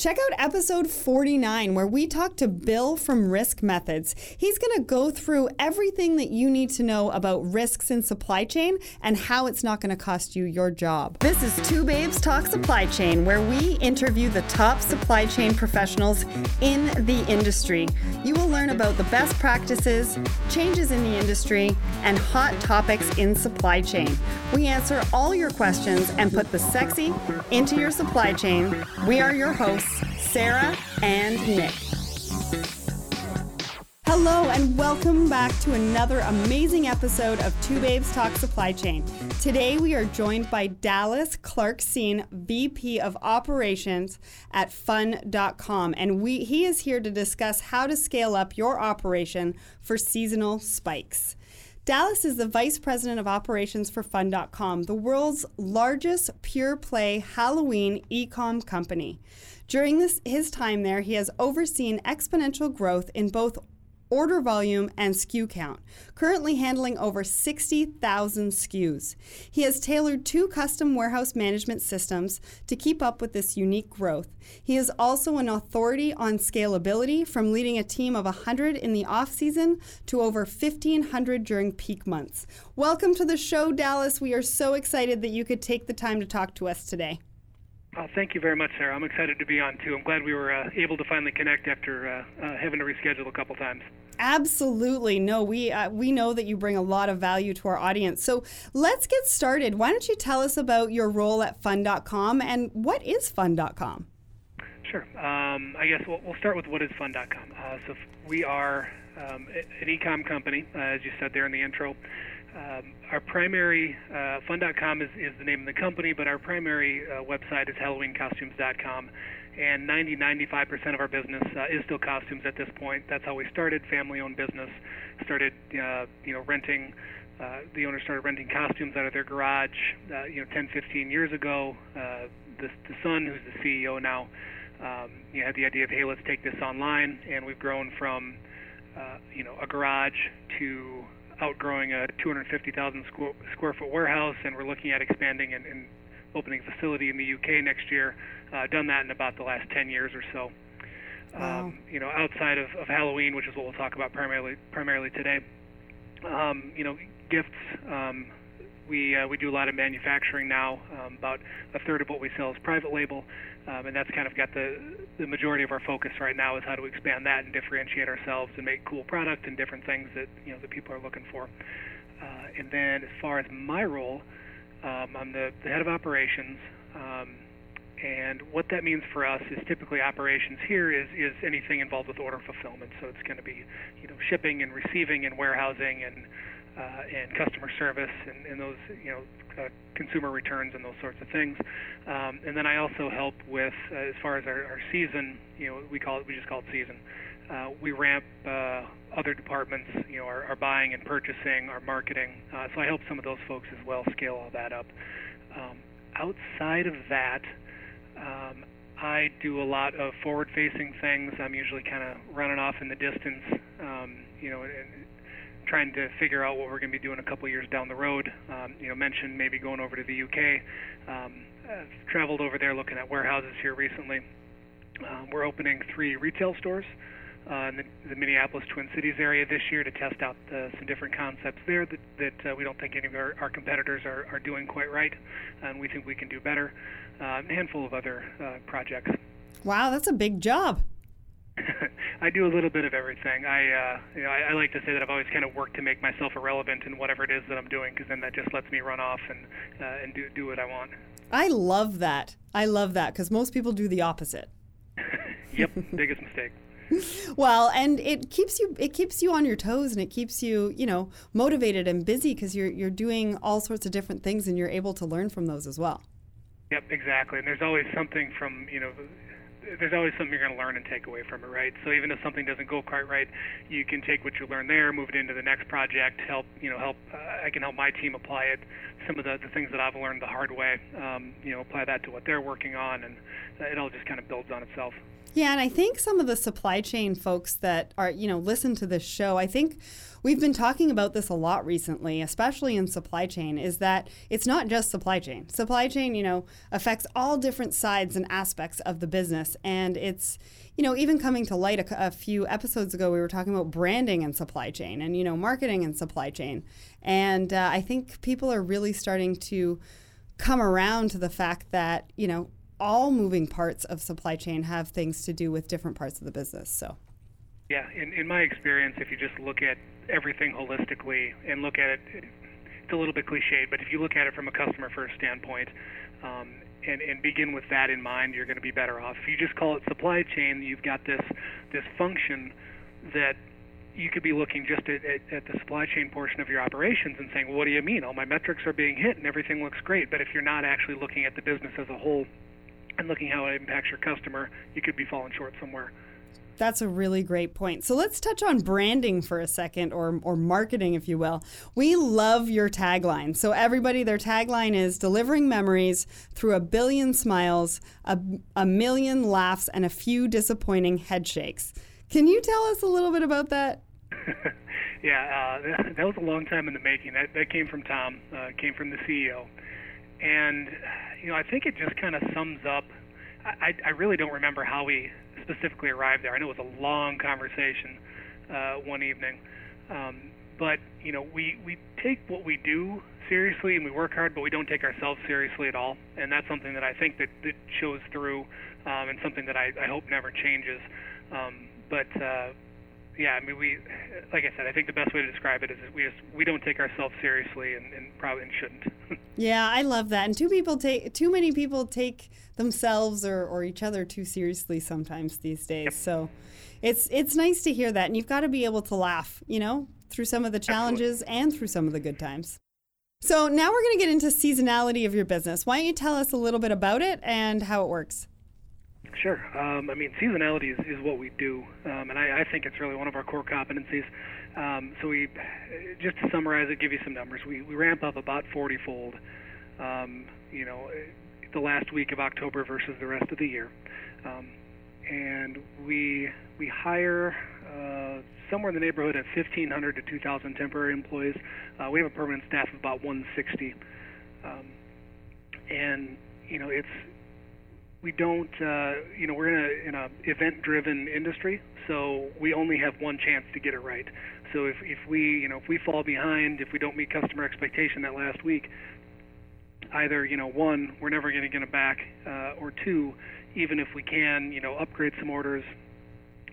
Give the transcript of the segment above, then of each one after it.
Check out episode 49, where we talk to Bill from Risk Methods. He's going to go through everything that you need to know about risks in supply chain and how it's not going to cost you your job. This is Two Babes Talk Supply Chain, where we interview the top supply chain professionals in the industry. You will learn about the best practices, changes in the industry, and hot topics in supply chain. We answer all your questions and put the sexy into your supply chain. We are your hosts. Sarah and Nick. Hello, and welcome back to another amazing episode of Two Babes Talk Supply Chain. Today, we are joined by Dallas Clarkson, VP of Operations at Fun.com, and we, he is here to discuss how to scale up your operation for seasonal spikes. Dallas is the Vice President of Operations for Fun.com, the world's largest pure play Halloween e com company. During this, his time there, he has overseen exponential growth in both order volume and SKU count, currently handling over 60,000 SKUs. He has tailored two custom warehouse management systems to keep up with this unique growth. He is also an authority on scalability from leading a team of 100 in the off season to over 1500 during peak months. Welcome to the show Dallas. We are so excited that you could take the time to talk to us today. Oh, thank you very much, Sarah. I'm excited to be on too. I'm glad we were uh, able to finally connect after uh, uh, having to reschedule a couple times. Absolutely. No, we uh, we know that you bring a lot of value to our audience. So let's get started. Why don't you tell us about your role at Fun.com and what is Fun.com? Sure. Um, I guess we'll, we'll, start with what is Fun.com. Uh, so we are um, an e-com company, uh, as you said there in the intro. Um, our primary uh, fun.com is, is the name of the company, but our primary uh, website is HalloweenCostumes.com, and 90 95% of our business uh, is still costumes at this point. That's how we started, family-owned business. Started, uh, you know, renting. Uh, the owner started renting costumes out of their garage, uh, you know, 10, 15 years ago. Uh, the, the son, who's the CEO now, um, you know, had the idea of, hey, let's take this online, and we've grown from, uh, you know, a garage to outgrowing a 250,000 square foot warehouse, and we're looking at expanding and, and opening a facility in the UK next year. Uh, done that in about the last 10 years or so. Wow. Um, you know, outside of, of Halloween, which is what we'll talk about primarily primarily today. Um, you know, gifts. Um, we uh, we do a lot of manufacturing now. Um, about a third of what we sell is private label, um, and that's kind of got the the majority of our focus right now is how to expand that and differentiate ourselves and make cool product and different things that you know that people are looking for. Uh, and then as far as my role, um, I'm the, the head of operations. Um, and what that means for us is typically operations here is, is anything involved with order fulfillment. So it's going to be, you know, shipping and receiving and warehousing and uh, and customer service and, and those you know uh, consumer returns and those sorts of things. Um, and then I also help with uh, as far as our, our season. You know, we call it we just call it season. Uh, we ramp uh, other departments, you know, our, our buying and purchasing, our marketing. Uh, so I help some of those folks as well scale all that up. Um, outside of that, um, I do a lot of forward-facing things. I'm usually kind of running off in the distance, um, you know, and, trying to figure out what we're going to be doing a couple years down the road. Um, you know, mentioned maybe going over to the UK. Um, I've traveled over there looking at warehouses here recently. Um, we're opening three retail stores uh, in the, the Minneapolis Twin Cities area this year to test out uh, some different concepts there that, that uh, we don't think any of our, our competitors are, are doing quite right, and we think we can do better. Uh, a handful of other uh, projects. Wow, that's a big job. I do a little bit of everything. I, uh, you know, I, I like to say that I've always kind of worked to make myself irrelevant in whatever it is that I'm doing, because then that just lets me run off and uh, and do do what I want. I love that. I love that because most people do the opposite. yep, biggest mistake. Well, and it keeps you it keeps you on your toes and it keeps you you know motivated and busy because you're you're doing all sorts of different things and you're able to learn from those as well. Yep, exactly. And there's always something from you know there's always something you're going to learn and take away from it, right? So even if something doesn't go quite right, you can take what you learn there, move it into the next project, help you know help. Uh, I can help my team apply it. Some of the, the things that I've learned the hard way, um, you know, apply that to what they're working on, and it all just kind of builds on itself. Yeah, and I think some of the supply chain folks that are, you know, listen to this show, I think we've been talking about this a lot recently, especially in supply chain, is that it's not just supply chain. Supply chain, you know, affects all different sides and aspects of the business. And it's, you know, even coming to light a, a, few episodes ago, we were talking about branding and supply chain and, you know, marketing and supply chain. And uh, I think people are really starting to come around to the fact that, you know, all moving parts of supply chain have things to do with different parts of the business. So, yeah, in, in my experience, if you just look at everything holistically and look at it, it's a little bit cliched, but if you look at it from a customer first standpoint um, and, and begin with that in mind, you're going to be better off. If you just call it supply chain, you've got this this function that you could be looking just at, at, at, the supply chain portion of your operations and saying, well, what do you mean? All my metrics are being hit and everything looks great. But if you're not actually looking at the business as a whole and looking how it impacts your customer, you could be falling short somewhere. That's a really great point. So let's touch on branding for a second, or, or marketing, if you will. We love your tagline. So, everybody, their tagline is delivering memories through a billion smiles, a, a million laughs, and a few disappointing head shakes. Can you tell us a little bit about that? yeah, uh, that, was a long time in the making. That, that came from Tom, uh, came from the CEO. And, you know, I think it just kind of sums up. I, I really don't remember how we specifically arrived there. I know it was a long conversation uh, one evening, um, but you know we we take what we do seriously and we work hard, but we don't take ourselves seriously at all, and that's something that I think that, that shows through, um, and something that I, I hope never changes. Um, but uh, yeah, I mean, we, like I said, I think the best way to describe it is we just we don't take ourselves seriously, and, and probably and shouldn't. yeah, I love that. And too people take too many people take themselves or, or each other too seriously sometimes these days. Yep. So, it's it's nice to hear that, and you've got to be able to laugh, you know, through some of the challenges Absolutely. and through some of the good times. So now we're going to get into seasonality of your business. Why don't you tell us a little bit about it and how it works? Sure. Um, I mean, seasonality is, is what we do, um, and I, I think it's really one of our core competencies. Um, so we, just to summarize it, give you some numbers. We, we ramp up about 40-fold, um, you know, the last week of October versus the rest of the year, um, and we we hire uh, somewhere in the neighborhood of 1,500 to 2,000 temporary employees. Uh, we have a permanent staff of about 160, um, and you know it's we don't, uh, you know, we're in a in a event-driven industry, so we only have one chance to get it right. So if if we, you know, if we fall behind, if we don't meet customer expectation that last week, either you know, one, we're never going to get it back, uh, or two, even if we can, you know, upgrade some orders,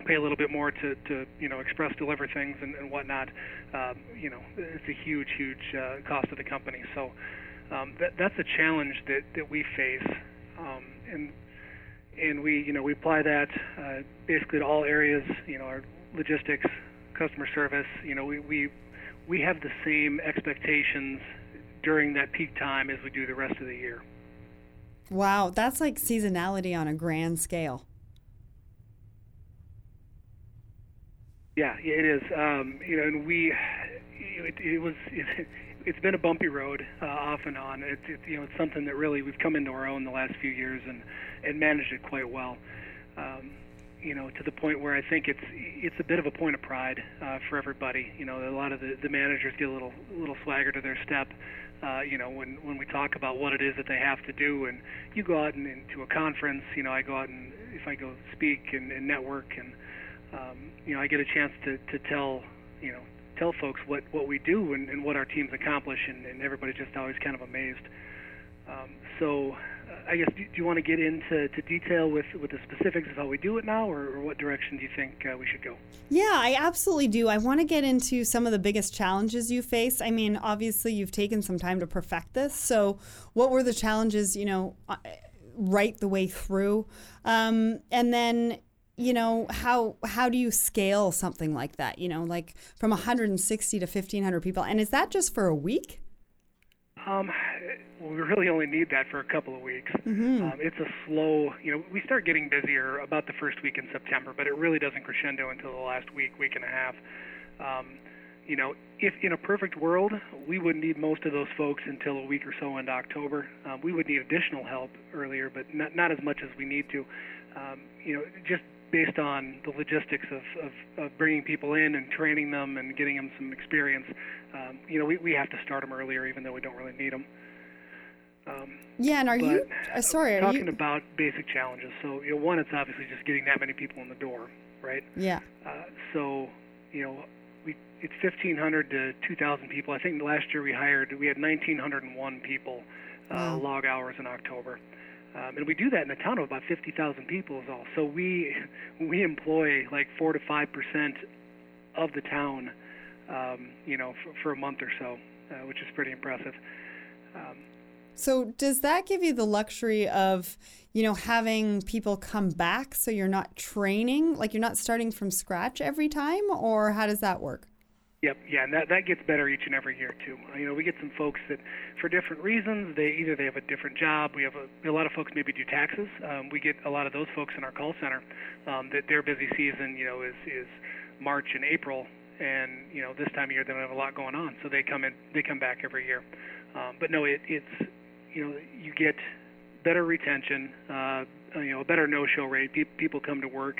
pay a little bit more to, to you know express deliver things and, and whatnot. Um, you know, it's a huge, huge uh, cost to the company. So um, that, that's a challenge that, that we face. Um, and and we you know we apply that uh, basically to all areas. You know, our logistics, customer service. You know, we we we have the same expectations during that peak time as we do the rest of the year. Wow, that's like seasonality on a grand scale. Yeah, it is. Um, you know, and we, it, it was, it, it's been a bumpy road uh, off and on. It's it, you know it's something that really we've come into our own the last few years and and managed it quite well. Um, you know, to the point where I think it's it's a bit of a point of pride uh, for everybody. You know, a lot of the, the managers get a little little swagger to their step. Uh, you know, when when we talk about what it is that they have to do, and you go out and into a conference. You know, I go out and if I go speak and, and network, and um, you know, I get a chance to to tell you know tell folks what, what we do and, and what our teams accomplish, and, and everybody's just always kind of amazed. Um, so, uh, I guess, do, do you want to get into to detail with, with the specifics of how we do it now, or, or what direction do you think uh, we should go? Yeah, I absolutely do. I want to get into some of the biggest challenges you face. I mean, obviously, you've taken some time to perfect this. So, what were the challenges, you know, uh, right the way through? Um, and then, you know how how do you scale something like that you know like from 160 to 1500 people and is that just for a week um, we really only need that for a couple of weeks. Mm-hmm. Um, it's a slow, you know, we start getting busier about the first week in September, but it really doesn't crescendo until the last week, week and a half. Um, you know, if in a perfect world, we would need most of those folks until a week or so into October. Um, we would need additional help earlier, but not, not as much as we need to. Um, you know, just based on the logistics of, of, of, bringing people in and training them and getting them some experience. Um, you know, we, we have to start them earlier, even though we don't really need them. Um, yeah, and are you uh, sorry? Are talking you, about basic challenges. So you know, one, it's obviously just getting that many people in the door, right? yeah. Uh, so you know, we it's 1,500 to 2,000 people. I think last year we hired we had 1,901 people uh, Wow. log hours in October. Um, and we do that in a town of about 50,000 people is all. So we we employ like four to five percent of the town, um, you know, for, for a month or so, uh, which is pretty impressive. Um, So does that give you the luxury of, you know, having people come back so you're not training, like you're not starting from scratch every time, or how does that work? Yep, yeah, and that that gets better each and every year too. You know, we get some folks that, for different reasons, they either they have a different job. We have a, a lot of folks maybe do taxes. Um, we get a lot of those folks in our call center. Um, that their busy season, you know, is is March and April, and you know this time of year they don't have a lot going on, so they come in, they come back every year. Um, but no, it, it's you know you get better retention, uh, you know, a better no-show rate. Pe- people come to work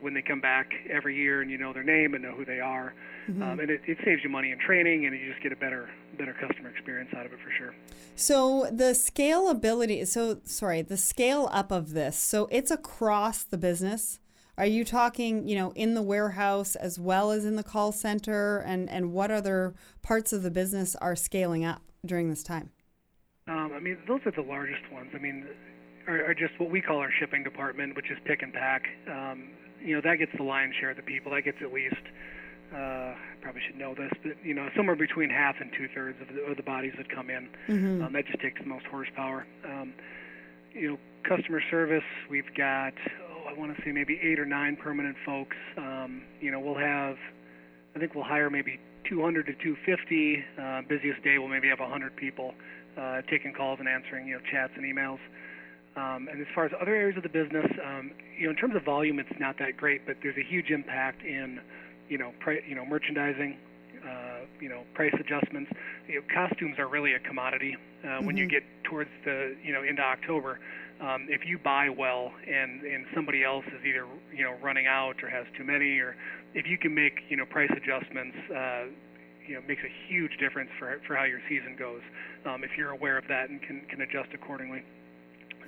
when they come back every year, and you know their name and know who they are, um, and it, it saves you money in training, and you just get a better better customer experience out of it for sure. So the scalability, so sorry, the scale up of this, so it's across the business. Are you talking, you know, in the warehouse as well as in the call center, and and what other parts of the business are scaling up during this time? Um, I mean, those are the largest ones. I mean, are, are just what we call our shipping department, which is pick and pack. Um, you know, that gets the lion's share of the people. That gets at least, uh, I probably should know this, but you know, somewhere between half and two thirds of the, of the bodies that come in. Um, that just takes the most horsepower. Um, you know, customer service. We've got, oh, I want to say maybe eight or nine permanent folks. Um, you know, we'll have, I think we'll hire maybe 200 to 250. Uh, busiest day, we'll maybe have 100 people uh, taking calls and answering, you know, chats and emails. Um, and as far as other areas of the business, um, you know, in terms of volume, it's not that great, but there's a huge impact in, you know, pri- you know, merchandising, uh, you know, price adjustments. You know, costumes are really a commodity. Uh, When you get towards the, you know, into October, um, if you buy well and and somebody else is either, you know, running out or has too many, or if you can make, you know, price adjustments. Uh, you know, makes a huge difference for for how your season goes. Um, if you're aware of that and can can adjust accordingly.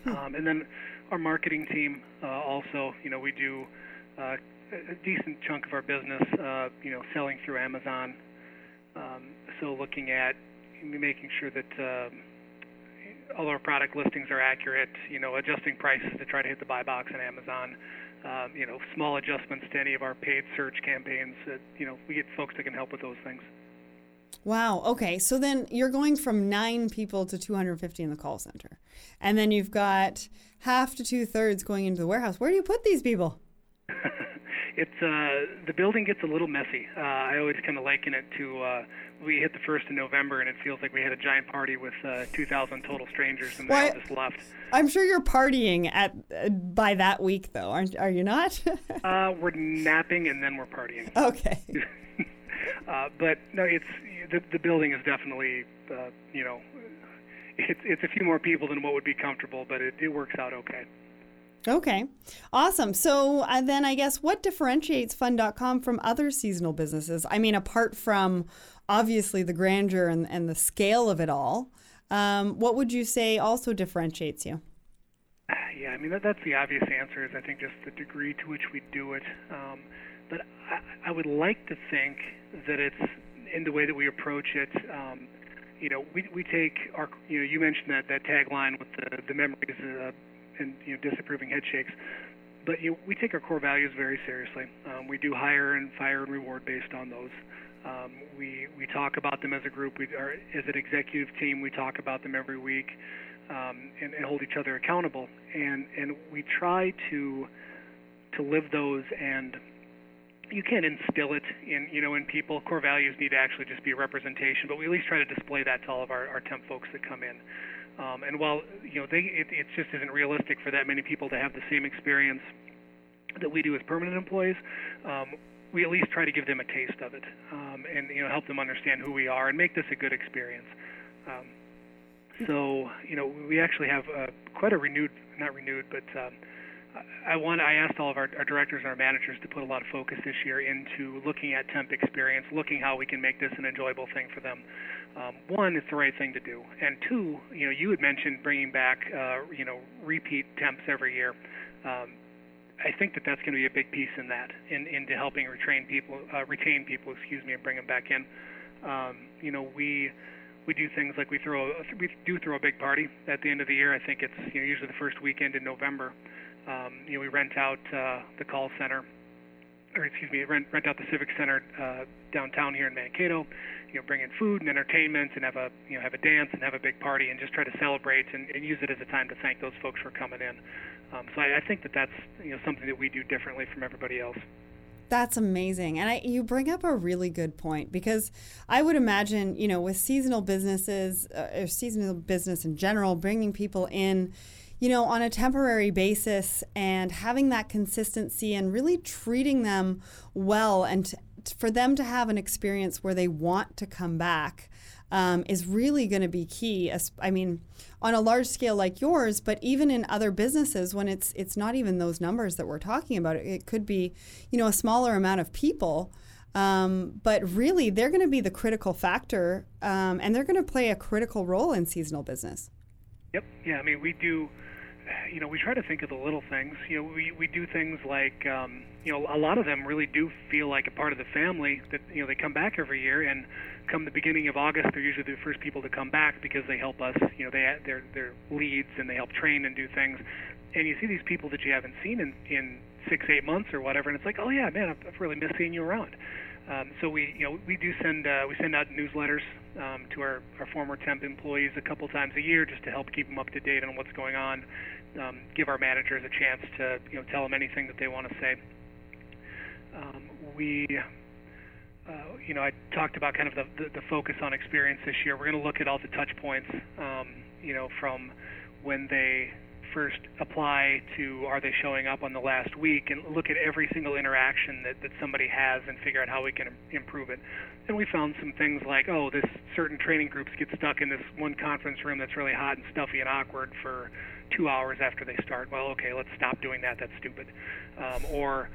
Um, and then our marketing team uh, also, you know, we do uh, a decent chunk of our business, uh, you know, selling through Amazon. Um, so looking at making sure that um, all our product listings are accurate, you know, adjusting prices to try to hit the buy box on Amazon. Um, you know, small adjustments to any of our paid search campaigns. That, you know, we get folks that can help with those things. Wow. Okay. So then you're going from nine people to 250 in the call center. And then you've got half to two thirds going into the warehouse. Where do you put these people? it's uh, the building gets a little messy. Uh, I always kind of liken it to uh, we hit the first of November and it feels like we had a giant party with uh, 2,000 total strangers and they Why- all just left. I'm sure you're partying at uh, by that week, though, aren't are you not? Uh, we're napping and then we're partying. okay. Uh, but no, it's the the building is definitely uh, you know it's it's a few more people than what would be comfortable, but it, it works out okay. Okay. Awesome. So uh, then I guess what differentiates fun.com from other seasonal businesses? I mean, apart from obviously the grandeur and, and the scale of it all, um, what would you say also differentiates you? Yeah, I mean that, that's the obvious answer. Is I think just the degree to which we do it. Um, but I, I would like to think that it's in the way that we approach it. Um, you know, we we take our. You know, you mentioned that that tagline with the the memories uh, and you know disapproving head shakes. But you know, we take our core values very seriously. Um, we do hire and fire and reward based on those. Um, we we talk about them as a group. We are as an executive team. We talk about them every week um, and, and hold each other accountable. And and we try to to live those and you can't instill it in you know in people. Core values need to actually just be representation, but we at least try to display that to all of our, our temp folks that come in. Um, and while you know they it, it just isn't realistic for that many people to have the same experience that we do as permanent employees, um, we at least try to give them a taste of it um, and you know help them understand who we are and make this a good experience. Um, so you know we actually have uh, quite a renewed, not renewed, but um, I want I asked all of our, our, directors and our managers to put a lot of focus this year into looking at temp experience, looking how we can make this an enjoyable thing for them. Um, one, it's the right thing to do, and two, you know, you had mentioned bringing back, uh, you know, repeat temps every year. Um, I think that that's going to be a big piece in that, in into helping retrain people, uh, retain people, excuse me, and bring them back in. Um, you know, we we do things like we throw we do throw a big party at the end of the year. I think it's you know usually the first weekend in November. Um, you know, we rent out uh, the call center, or excuse me, rent rent out the civic center uh, downtown here in Mankato. You know, bring in food and entertainment, and have a you know have a dance and have a big party, and just try to celebrate and, and use it as a time to thank those folks for coming in. Um, so I, I think that that's you know something that we do differently from everybody else. That's amazing. And I, you bring up a really good point because I would imagine, you know, with seasonal businesses uh, or seasonal business in general, bringing people in, you know, on a temporary basis and having that consistency and really treating them well and t- for them to have an experience where they want to come back um, is really going to be key. I mean, on a large scale like yours, but even in other businesses, when it's it's not even those numbers that we're talking about, it could be, you know, a smaller amount of people. Um, but really, they're going to be the critical factor, um, and they're going to play a critical role in seasonal business. Yep. Yeah. I mean, we do. You know, we try to think of the little things. You know, we we do things like, um, you know, a lot of them really do feel like a part of the family. That you know, they come back every year, and come the beginning of August, they're usually the first people to come back because they help us. You know, they they're they're leads and they help train and do things. And you see these people that you haven't seen in in six eight months or whatever, and it's like, oh yeah, man, I've, I've really missed seeing you around. Um, so we you know we do send uh, we send out newsletters um, to our, our former temp employees a couple times a year just to help keep them up to date on what's going on. Um, give our managers a chance to you know tell them anything that they want to say. Um, we uh, you know, I talked about kind of the, the, the, focus on experience this year. We're going to look at all the touch points, um, you know, from when they first apply to are they showing up on the last week and look at every single interaction that, that somebody has and figure out how we can improve it. And we found some things like, oh, this certain training groups get stuck in this one conference room that's really hot and stuffy and awkward for two hours after they start. Well, okay, let's stop doing that. That's stupid. Um, or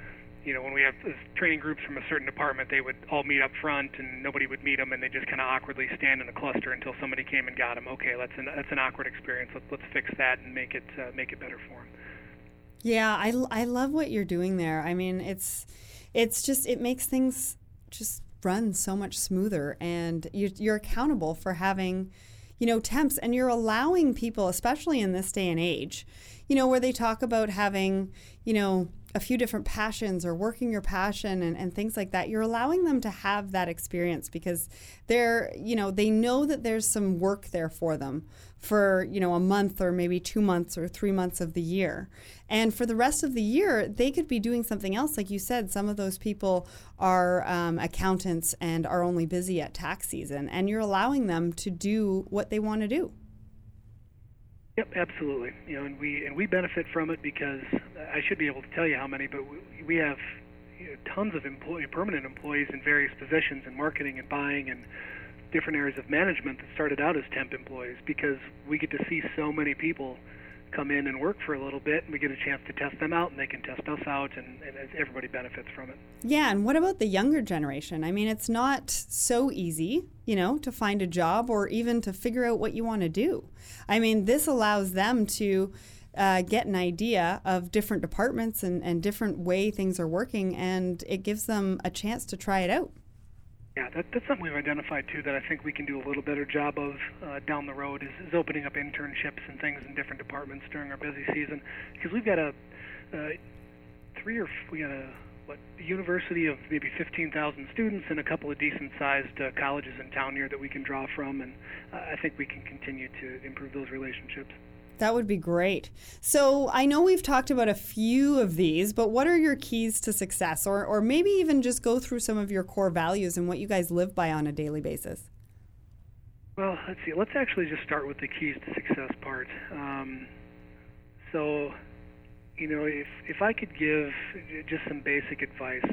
you know, when we have training groups from a certain department, they would all meet up front, and nobody would meet them, and they just kind of awkwardly stand in a cluster until somebody came and got them. Okay, that's an that's an awkward experience. Let's let's fix that and make it uh, make it better for them. Yeah, I, I love what you're doing there. I mean, it's it's just it makes things just run so much smoother, and you're, you're accountable for having you know, temps, and you're allowing people, especially in this day and age, you know, where they talk about having, you know, a few different passions or working your passion and, and things like that, you're allowing them to have that experience because they're, you know, they know that there's some work there for them for, you know, a month or maybe two months or three months of the year. And for the rest of the year, they could be doing something else. Like you said, some of those people are um, accountants and are only busy at tax season, and you're allowing them to do what they want to do. Yep, absolutely. You know, and we and we benefit from it because I should be able to tell you how many, but we, we have you know, tons of employee, permanent employees in various positions in marketing and buying and different areas of management that started out as temp employees because we get to see so many people come in and work for a little bit and we get a chance to test them out and they can test us out and, and everybody benefits from it. Yeah and what about the younger generation? I mean it's not so easy you know to find a job or even to figure out what you want to do. I mean this allows them to uh, get an idea of different departments and, and different way things are working and it gives them a chance to try it out yeah, that, that's something we've identified too that I think we can do a little better job of uh, down the road is, is opening up internships and things in different departments during our busy season because we've got a uh, three or we got a what university of maybe 15,000 students and a couple of decent sized uh, colleges in town here that we can draw from and uh, I think we can continue to improve those relationships. That would be great. So I know we've talked about a few of these, but what are your keys to success? Or, or maybe even just go through some of your core values and what you guys live by on a daily basis. Well, let's see. Let's actually just start with the keys to success part. Um, so, you know, if, if I could give just some basic advice,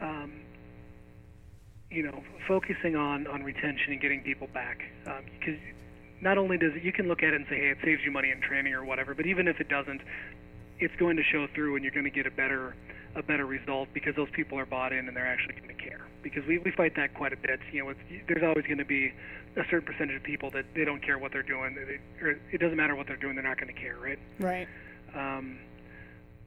um, you know, focusing on, on retention and getting people back. Because um, not only does it, you can look at it and say, hey, it saves you money in training or whatever, but even if it doesn't, it's going to show through, and you're going to get a better a better result because those people are bought in and they're actually going to care. Because we, we fight that quite a bit. You know, it's, there's always going to be a certain percentage of people that they don't care what they're doing, they, or it doesn't matter what they're doing, they're not going to care, right? Right. Um,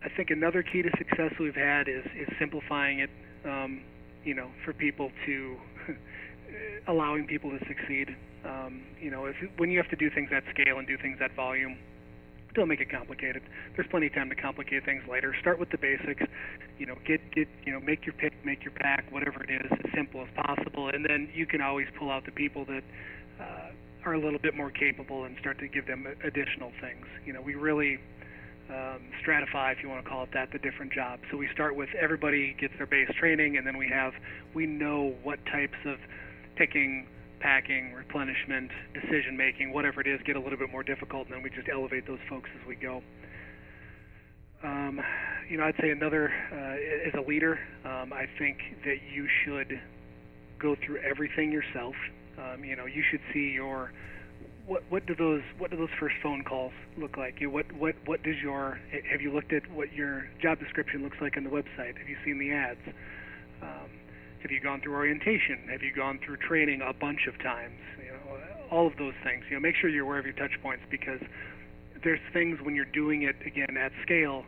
I think another key to success we've had is is simplifying it. Um, you know, for people to allowing people to succeed. Um, you know, if when you have to do things at scale and do things at volume, don't make it complicated. There's plenty of time to complicate things later. Start with the basics. You know, get get you know, make your pick, make your pack, whatever it is, as simple as possible, and then you can always pull out the people that uh, are a little bit more capable and start to give them additional things. You know, we really um, stratify, if you want to call it that, the different jobs. So we start with everybody gets their base training, and then we have we know what types of picking packing, replenishment, decision making, whatever it is, get a little bit more difficult, and then we just elevate those folks as we go. Um, you know, I'd say another, uh, as a leader, um, I think that you should go through everything yourself. Um, you know, you should see your what what do those what do those first phone calls look like? You what what what does your have you looked at what your job description looks like on the website? Have you seen the ads? Um, have you gone through orientation? Have you gone through training a bunch of times? You know, all of those things. You know, make sure you're aware of your touch points because there's things when you're doing it again at scale.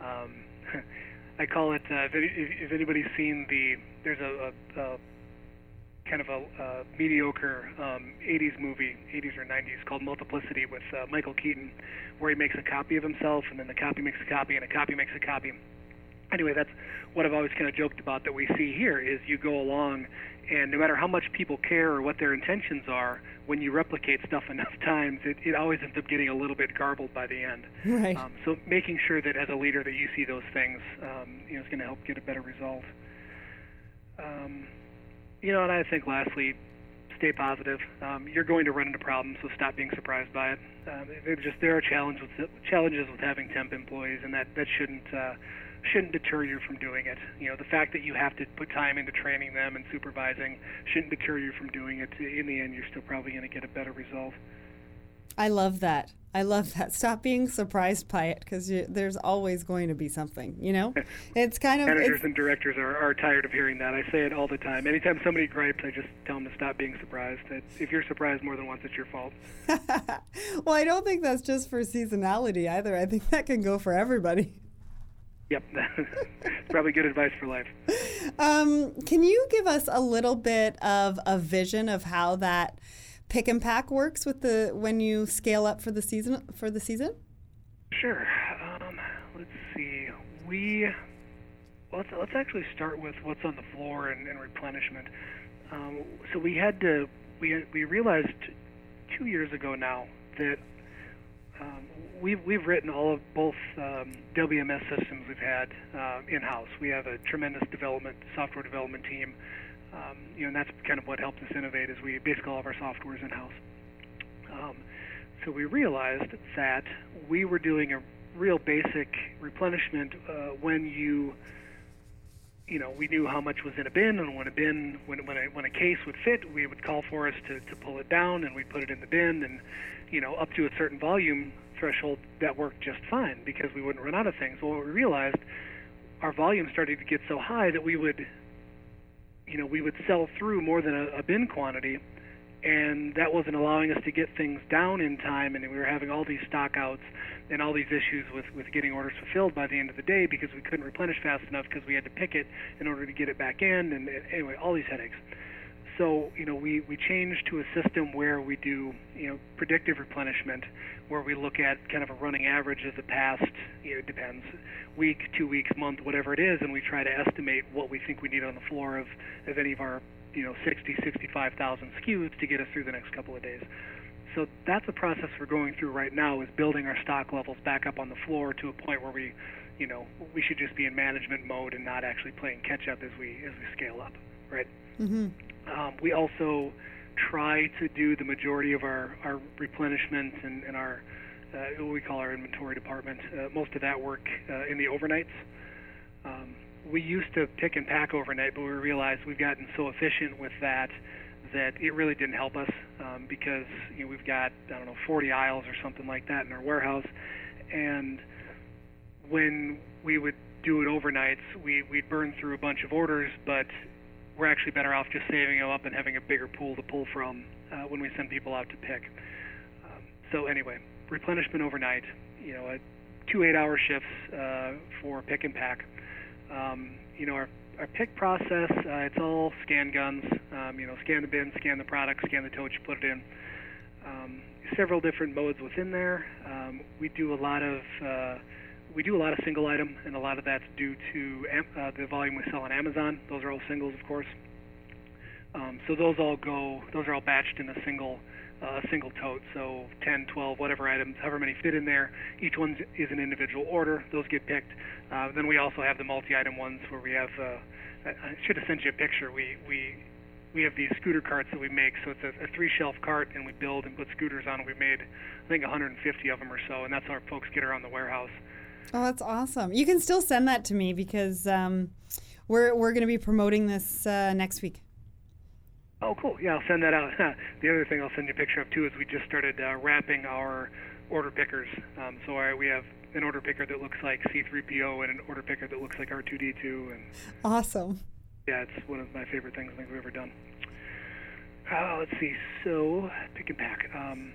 Um, I call it. Uh, if, if anybody's seen the, there's a, a, a kind of a mediocre um, 80s movie, 80s or 90s, called Multiplicity with uh, Michael Keaton, where he makes a copy of himself, and then the copy makes a copy, and a copy makes a copy anyway, that's what I've always kind of joked about that we see here is you go along, and no matter how much people care or what their intentions are, when you replicate stuff enough times, it, it always ends up getting a little bit garbled by the end. Right. Um, so making sure that as a leader that you see those things, um, you know, is going to help get a better result. Um, you know, and I think lastly, stay positive. Um, you're going to run into problems, so stop being surprised by it. Um, it just there are challenges with challenges with having temp employees, and that that shouldn't. Uh, shouldn't deter you from doing it. You know, the fact that you have to put time into training them and supervising shouldn't deter you from doing it. In the end, you're still probably going to get a better result. I love that. I love that. Stop being surprised by it because there's always going to be something. You know, it's kind of managers and directors are, are tired of hearing that. I say it all the time. Anytime somebody gripes, I just tell them to stop being surprised. if you're surprised more than once, it's your fault. well, I don't think that's just for seasonality either. I think that can go for everybody. Yep, it's probably good advice for life. Um, can you give us a little bit of a vision of how that pick and pack works with the when you scale up for the season for the season? Sure. Um, let's see. We let's, let's actually start with what's on the floor and, and replenishment. Um, so we had to we we realized two years ago now that um, we've we've written all of both um, WMS systems we've had uh, in house. We have a tremendous development software development team. Um, you know, and that's kind of what helped us innovate. Is we basically all of our software is in house. Um, so we realized that we were doing a real basic replenishment uh, when you you know, we knew how much was in a bin, and when a bin, when when a when a case would fit, we would call for us to to pull it down, and we'd put it in the bin, and you know, up to a certain volume threshold, that worked just fine because we wouldn't run out of things. Well, what we realized, our volume started to get so high that we would, you know, we would sell through more than a, a bin quantity, and that wasn't allowing us to get things down in time, and we were having all these stockouts and all these issues with with getting orders fulfilled by the end of the day because we couldn't replenish fast enough because we had to pick it in order to get it back in, and anyway, all these headaches so you know we we changed to a system where we do you know predictive replenishment where we look at kind of a running average of the past you know it depends week two weeks month whatever it is and we try to estimate what we think we need on the floor of of any of our you know 60 65,000 SKUs to get us through the next couple of days so that's the process we're going through right now is building our stock levels back up on the floor to a point where we you know we should just be in management mode and not actually playing catch up as we as we scale up right mm-hmm. Um, we also try to do the majority of our, our replenishment and, and our uh, what we call our inventory department. Uh, most of that work uh, in the overnights. Um, we used to pick and pack overnight, but we realized we've gotten so efficient with that that it really didn't help us um, because you know, we've got I don't know 40 aisles or something like that in our warehouse, and when we would do it overnights, we we'd burn through a bunch of orders, but we're actually better off just saving them up and having a bigger pool to pull from uh, when we send people out to pick. Um, so anyway, replenishment overnight. You know, uh, two eight-hour shifts uh, for pick and pack. Um, you know, our our pick process, uh, it's all scan guns. Um, you know, scan the bin, scan the product, scan the tote you put it in. Um, several different modes within there. Um, we do a lot of uh, we do a lot of single item, and a lot of that's due to uh, the volume we sell on Amazon. Those are all singles, of course. Um, so those all go, those are all batched in a single uh, single tote. So 10, 12, whatever items, however many fit in there. Each one is an individual order. Those get picked. Uh, then we also have the multi-item ones where we have. Uh, I should have sent you a picture. We we we have these scooter carts that we make. So it's a, a three-shelf cart, and we build and put scooters on. We made I think 150 of them or so, and that's how our folks get around the warehouse. Oh, that's awesome. You can still send that to me because um, we're, we're going to be promoting this uh, next week. Oh, cool. Yeah, I'll send that out. the other thing I'll send you a picture of, too, is we just started uh, wrapping our order pickers. Um, so our, we have an order picker that looks like C3PO and an order picker that looks like R2D2. And Awesome. Yeah, it's one of my favorite things I think we've ever done. Uh, let's see. So, pick and pack. Um,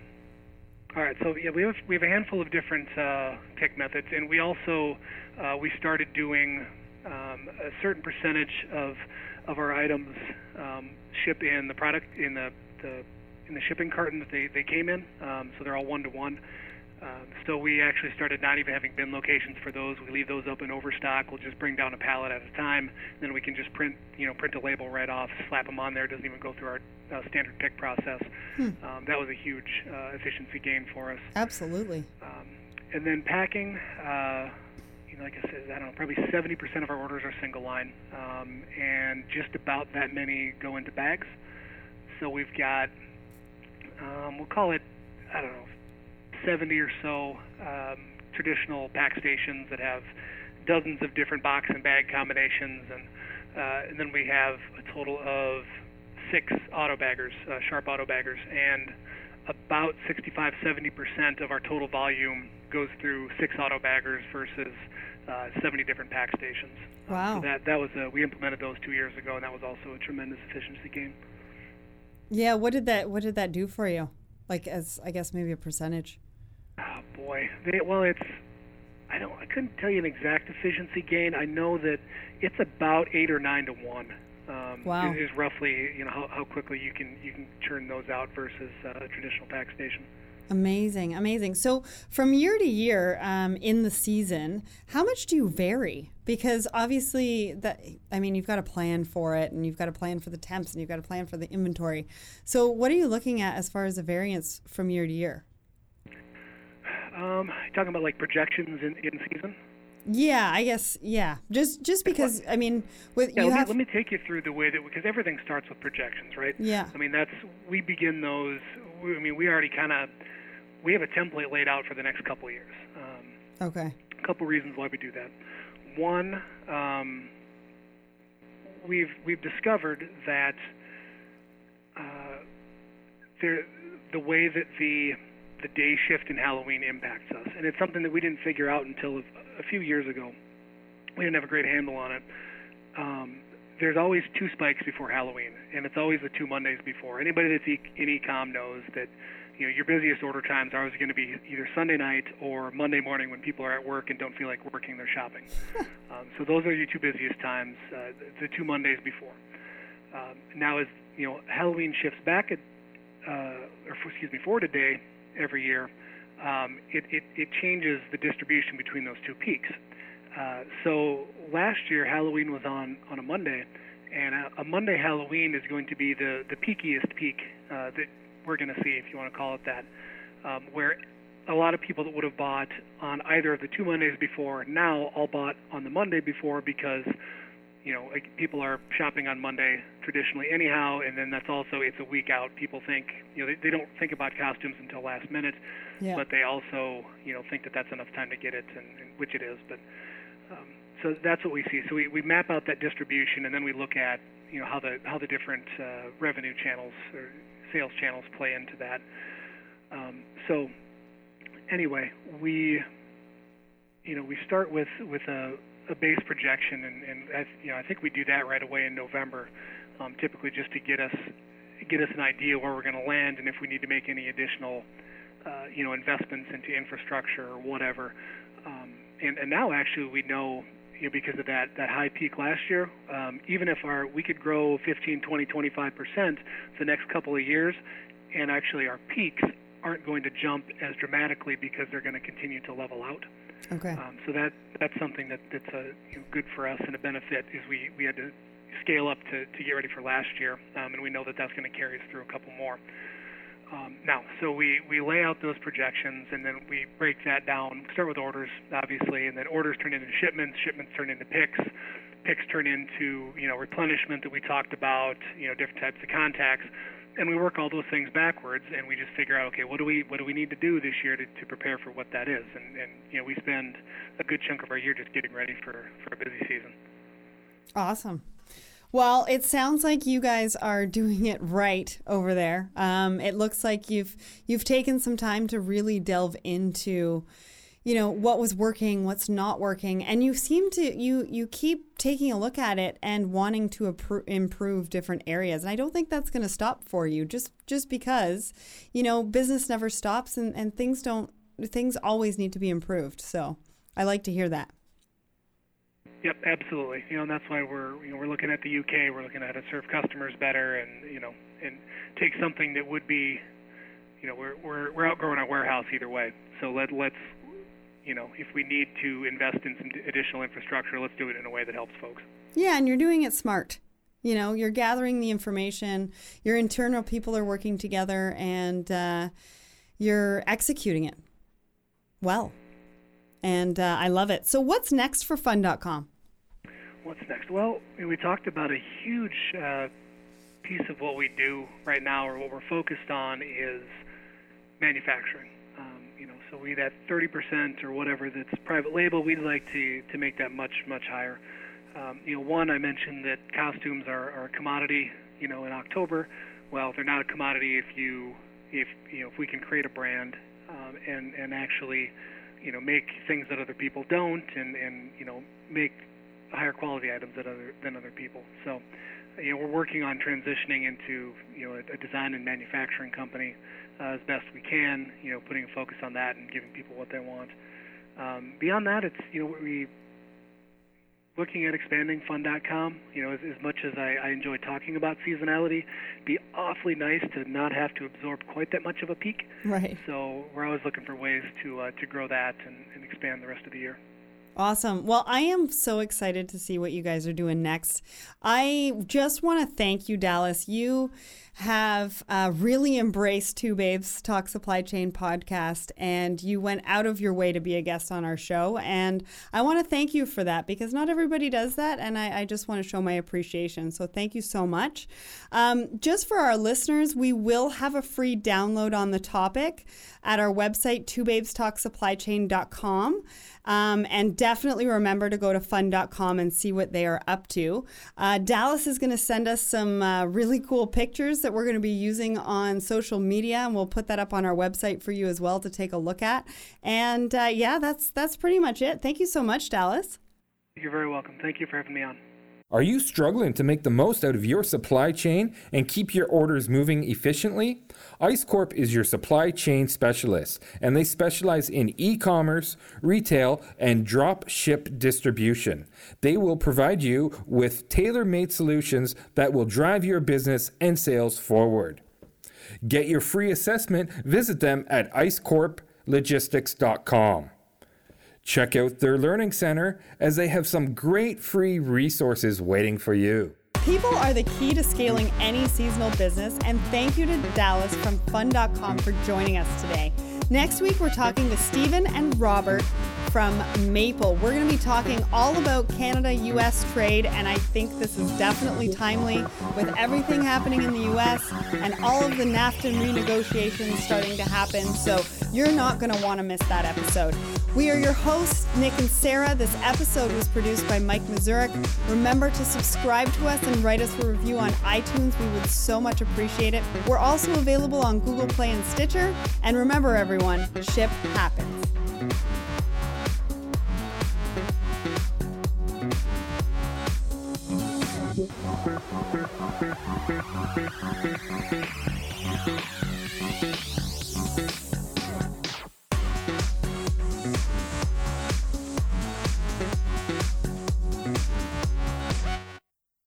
all right, so yeah, we have we have a handful of different uh, pick methods, and we also uh, we started doing um, a certain percentage of of our items um, ship in the product in the, the in the shipping carton that they, they came in, um, so they're all one to one. Um, so we actually started not even having bin locations for those. We leave those up in overstock. We'll just bring down a pallet at a time. Then we can just print, you know, print a label right off, slap them on there. It doesn't even go through our uh, standard pick process. Hmm. Um, that was a huge uh, efficiency gain for us. Absolutely. Um, and then packing, uh, you know, like I said, I don't know, probably 70% of our orders are single line, um, and just about that many go into bags. So we've got, um, we'll call it, I don't know, 70 or so um, traditional pack stations that have dozens of different box and bag combinations, and, uh, and then we have a total of six auto baggers, uh, sharp auto baggers, and about 65 70% of our total volume goes through six auto baggers versus uh, 70 different pack stations. Wow. So that that was a, we implemented those two years ago, and that was also a tremendous efficiency gain. Yeah. What did that What did that do for you? Like as I guess maybe a percentage. Boy. They, well, it's I don't I couldn't tell you an exact efficiency gain. I know that it's about eight or nine to one. Um, wow. Is, roughly you know how, how quickly you can you can churn those out versus uh, a traditional pack station. Amazing, amazing. So, from year to year um, in the season, how much do you vary? Because obviously, that I mean, you've got a plan for it, and you've got a plan for the temps, and you've got a plan for the inventory. So, what are you looking at as far as the variance from year to year? Um, talking about like projections in, in season. Yeah, I guess. Yeah, just just because I mean, with yeah, you let, have. me, let me take you through the way that because everything starts with projections, right? Yeah. I mean, that's we begin those. We, I mean, we already kind of we have a template laid out for the next couple years. Um, okay. A couple reasons why we do that. One, um, we've we've discovered that uh, there the way that the the day shift in Halloween impacts us, and it's something that we didn't figure out until a few years ago. We didn't have a great handle on it. Um, there's always two spikes before Halloween, and it's always the two Mondays before. Anybody that's e- in ecom knows that you know your busiest order times are always going to be either Sunday night or Monday morning when people are at work and don't feel like working, they're shopping. um, so those are your two busiest times, uh, the two Mondays before. Um, now, as you know, Halloween shifts back at, uh, or excuse me, forward a day every year, um, it, it, it changes the distribution between those two peaks. Uh, so last year Halloween was on on a Monday, and a, a Monday Halloween is going to be the the peakiest peak uh, that we're going to see, if you want to call it that, um, where a lot of people that would have bought on either of the two Mondays before now all bought on the Monday before because you know like people are shopping on Monday traditionally anyhow, and then that's also it's a week out. People think you know they, they don't think about costumes until last minute, yeah. but they also you know think that that's enough time to get it, and, and which it is. But um, so that's what we see. So we, we map out that distribution, and then we look at you know how the how the different uh, revenue channels or sales channels play into that. Um, so anyway, we you know, we start with with a, a base projection, and, and I, you know, I think we do that right away in November, um, typically just to get us get us an idea where we're going to land, and if we need to make any additional, uh, you know, investments into infrastructure or whatever. Um, and, and now actually we know you know, because of that, that high peak last year, um, even if our we could grow 15, 20, 25 percent the next couple of years, and actually our peaks aren't going to jump as dramatically because they're going to continue to level out. Okay. Um, so that that's something that that's a you know, good for us and a benefit is we we had to scale up to to get ready for last year, um, and we know that that's going to carry us through a couple more. Um, now, so we, we lay out those projections and then we break that down. Start with orders, obviously, and then orders turn into shipments, shipments turn into picks, picks turn into you know replenishment that we talked about, you know different types of contacts, and we work all those things backwards and we just figure out okay what do we what do we need to do this year to, to prepare for what that is, and, and you know we spend a good chunk of our year just getting ready for for a busy season. Awesome. Well, it sounds like you guys are doing it right over there. Um, it looks like you've you've taken some time to really delve into, you know, what was working, what's not working, and you seem to you you keep taking a look at it and wanting to improve different areas. And I don't think that's going to stop for you, just just because, you know, business never stops and and things don't things always need to be improved. So I like to hear that. Yep, absolutely. You know, and that's why we're you know we're looking at the UK. We're looking at how to serve customers better, and you know, and take something that would be, you know, we're we're we're outgrowing our warehouse either way. So let let's, you know, if we need to invest in some additional infrastructure, let's do it in a way that helps folks. Yeah, and you're doing it smart. You know, you're gathering the information. Your internal people are working together, and uh, you're executing it well. And uh, I love it. So, what's next for fun.com? What's next? Well, we talked about a huge uh, piece of what we do right now, or what we're focused on, is manufacturing. So we that 30% or whatever that's private label, we'd like to to make that much much higher. Um, you know, one I mentioned that costumes are, are a commodity. You know, in October, well, they're not a commodity if you if you know if we can create a brand um, and and actually you know make things that other people don't and and you know make higher quality items than other than other people. So, you know, we're working on transitioning into you know a, a design and manufacturing company uh, as best we can. You know, putting a focus on that and giving people what they want. Um, beyond that, it's you know we looking at expanding fun.com you know as, as much as I, I enjoy talking about seasonality it'd be awfully nice to not have to absorb quite that much of a peak right so we're always looking for ways to uh, to grow that and, and expand the rest of the year Awesome. Well, I am so excited to see what you guys are doing next. I just want to thank you, Dallas. You have uh, really embraced Two Babes Talk Supply Chain podcast, and you went out of your way to be a guest on our show. And I want to thank you for that because not everybody does that, and I, I just want to show my appreciation. So thank you so much. Um, just for our listeners, we will have a free download on the topic at our website, twobabestalksupplychain.com. Um, and definitely remember to go to fun.com and see what they are up to. Uh, Dallas is going to send us some uh, really cool pictures that we're going to be using on social media, and we'll put that up on our website for you as well to take a look at. And uh, yeah, that's that's pretty much it. Thank you so much, Dallas. You're very welcome. Thank you for having me on. Are you struggling to make the most out of your supply chain and keep your orders moving efficiently? IceCorp is your supply chain specialist, and they specialize in e commerce, retail, and drop ship distribution. They will provide you with tailor made solutions that will drive your business and sales forward. Get your free assessment, visit them at icecorplogistics.com. Check out their Learning Center as they have some great free resources waiting for you. People are the key to scaling any seasonal business, and thank you to Dallas from Fun.com for joining us today. Next week, we're talking to Stephen and Robert from Maple. We're going to be talking all about Canada US trade, and I think this is definitely timely with everything happening in the US and all of the NAFTA renegotiations starting to happen. So you're not going to want to miss that episode. We are your hosts, Nick and Sarah. This episode was produced by Mike Mazurek. Remember to subscribe to us and write us a review on iTunes. We would so much appreciate it. We're also available on Google Play and Stitcher. And remember, everyone, ship happens. Thank you.